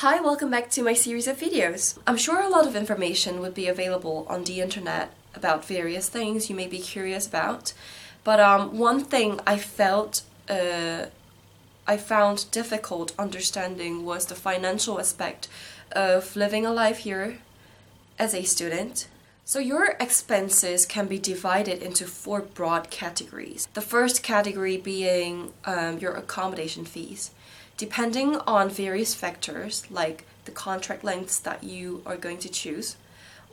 Hi, welcome back to my series of videos. I'm sure a lot of information would be available on the internet about various things you may be curious about, but um, one thing I felt uh, I found difficult understanding was the financial aspect of living a life here as a student. So your expenses can be divided into four broad categories. The first category being um, your accommodation fees. Depending on various factors like the contract lengths that you are going to choose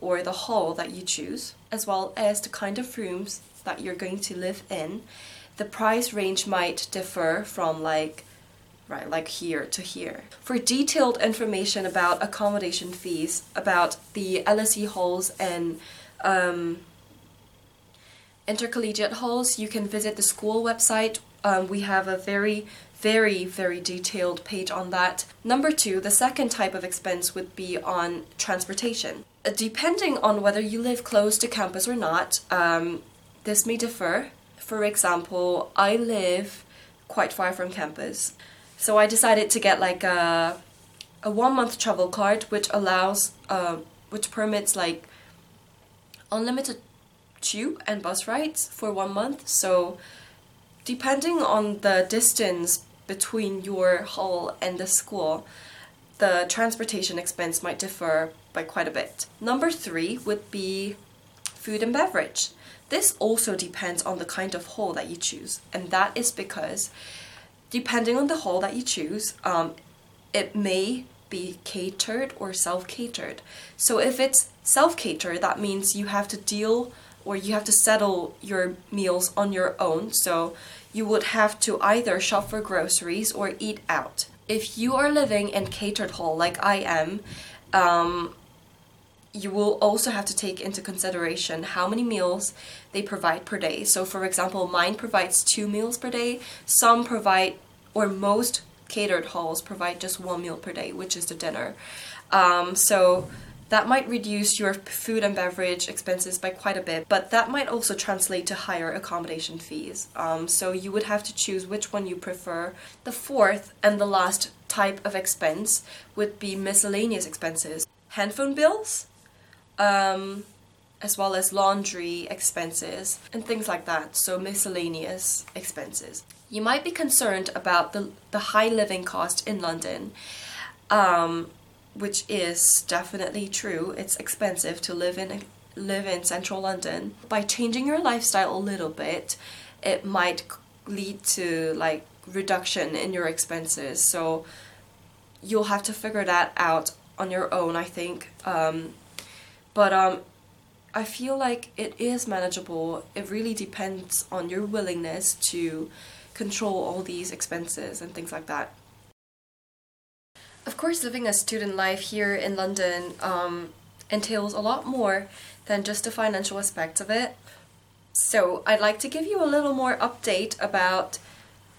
or the hall that you choose, as well as the kind of rooms that you're going to live in, the price range might differ from like right like here to here. For detailed information about accommodation fees, about the LSE halls and um, intercollegiate halls, you can visit the school website. Um, we have a very very, very detailed page on that. Number two, the second type of expense would be on transportation. Uh, depending on whether you live close to campus or not, um, this may differ. For example, I live quite far from campus, so I decided to get like a, a one month travel card, which allows, uh, which permits like unlimited tube and bus rides for one month. So depending on the distance between your hall and the school, the transportation expense might differ by quite a bit. Number three would be food and beverage. This also depends on the kind of hall that you choose, and that is because depending on the hall that you choose, um, it may be catered or self catered. So if it's self catered, that means you have to deal or you have to settle your meals on your own. So you would have to either shop for groceries or eat out. If you are living in catered hall like I am, um, you will also have to take into consideration how many meals they provide per day. So, for example, mine provides two meals per day. Some provide, or most catered halls provide just one meal per day, which is the dinner. Um, so, that might reduce your food and beverage expenses by quite a bit, but that might also translate to higher accommodation fees. Um, so you would have to choose which one you prefer. The fourth and the last type of expense would be miscellaneous expenses, handphone bills, um, as well as laundry expenses and things like that. So miscellaneous expenses. You might be concerned about the, the high living cost in London. Um, which is definitely true. It's expensive to live in live in central London. By changing your lifestyle a little bit, it might lead to like reduction in your expenses. So you'll have to figure that out on your own, I think. Um, but um, I feel like it is manageable. It really depends on your willingness to control all these expenses and things like that. Of course, living a student life here in London um, entails a lot more than just the financial aspects of it. So, I'd like to give you a little more update about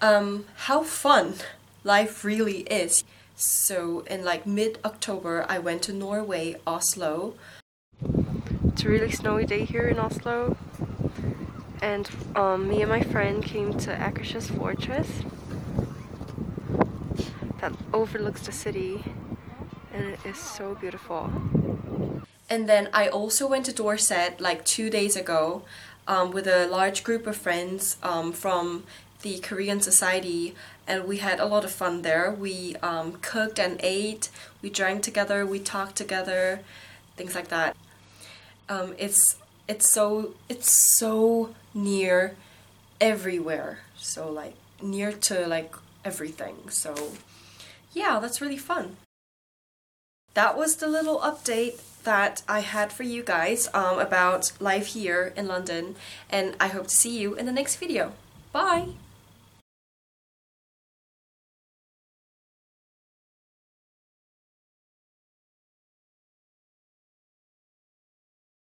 um, how fun life really is. So, in like mid October, I went to Norway, Oslo. It's a really snowy day here in Oslo, and um, me and my friend came to Akershus Fortress that overlooks the city and it is so beautiful. And then I also went to Dorset like two days ago um, with a large group of friends um, from the Korean Society, and we had a lot of fun there. We um, cooked and ate, we drank together, we talked together, things like that. Um, it's it's so it's so near everywhere, so like near to like everything. So yeah, that's really fun. That was the little update that I had for you guys um, about life here in London, and I hope to see you in the next video. Bye!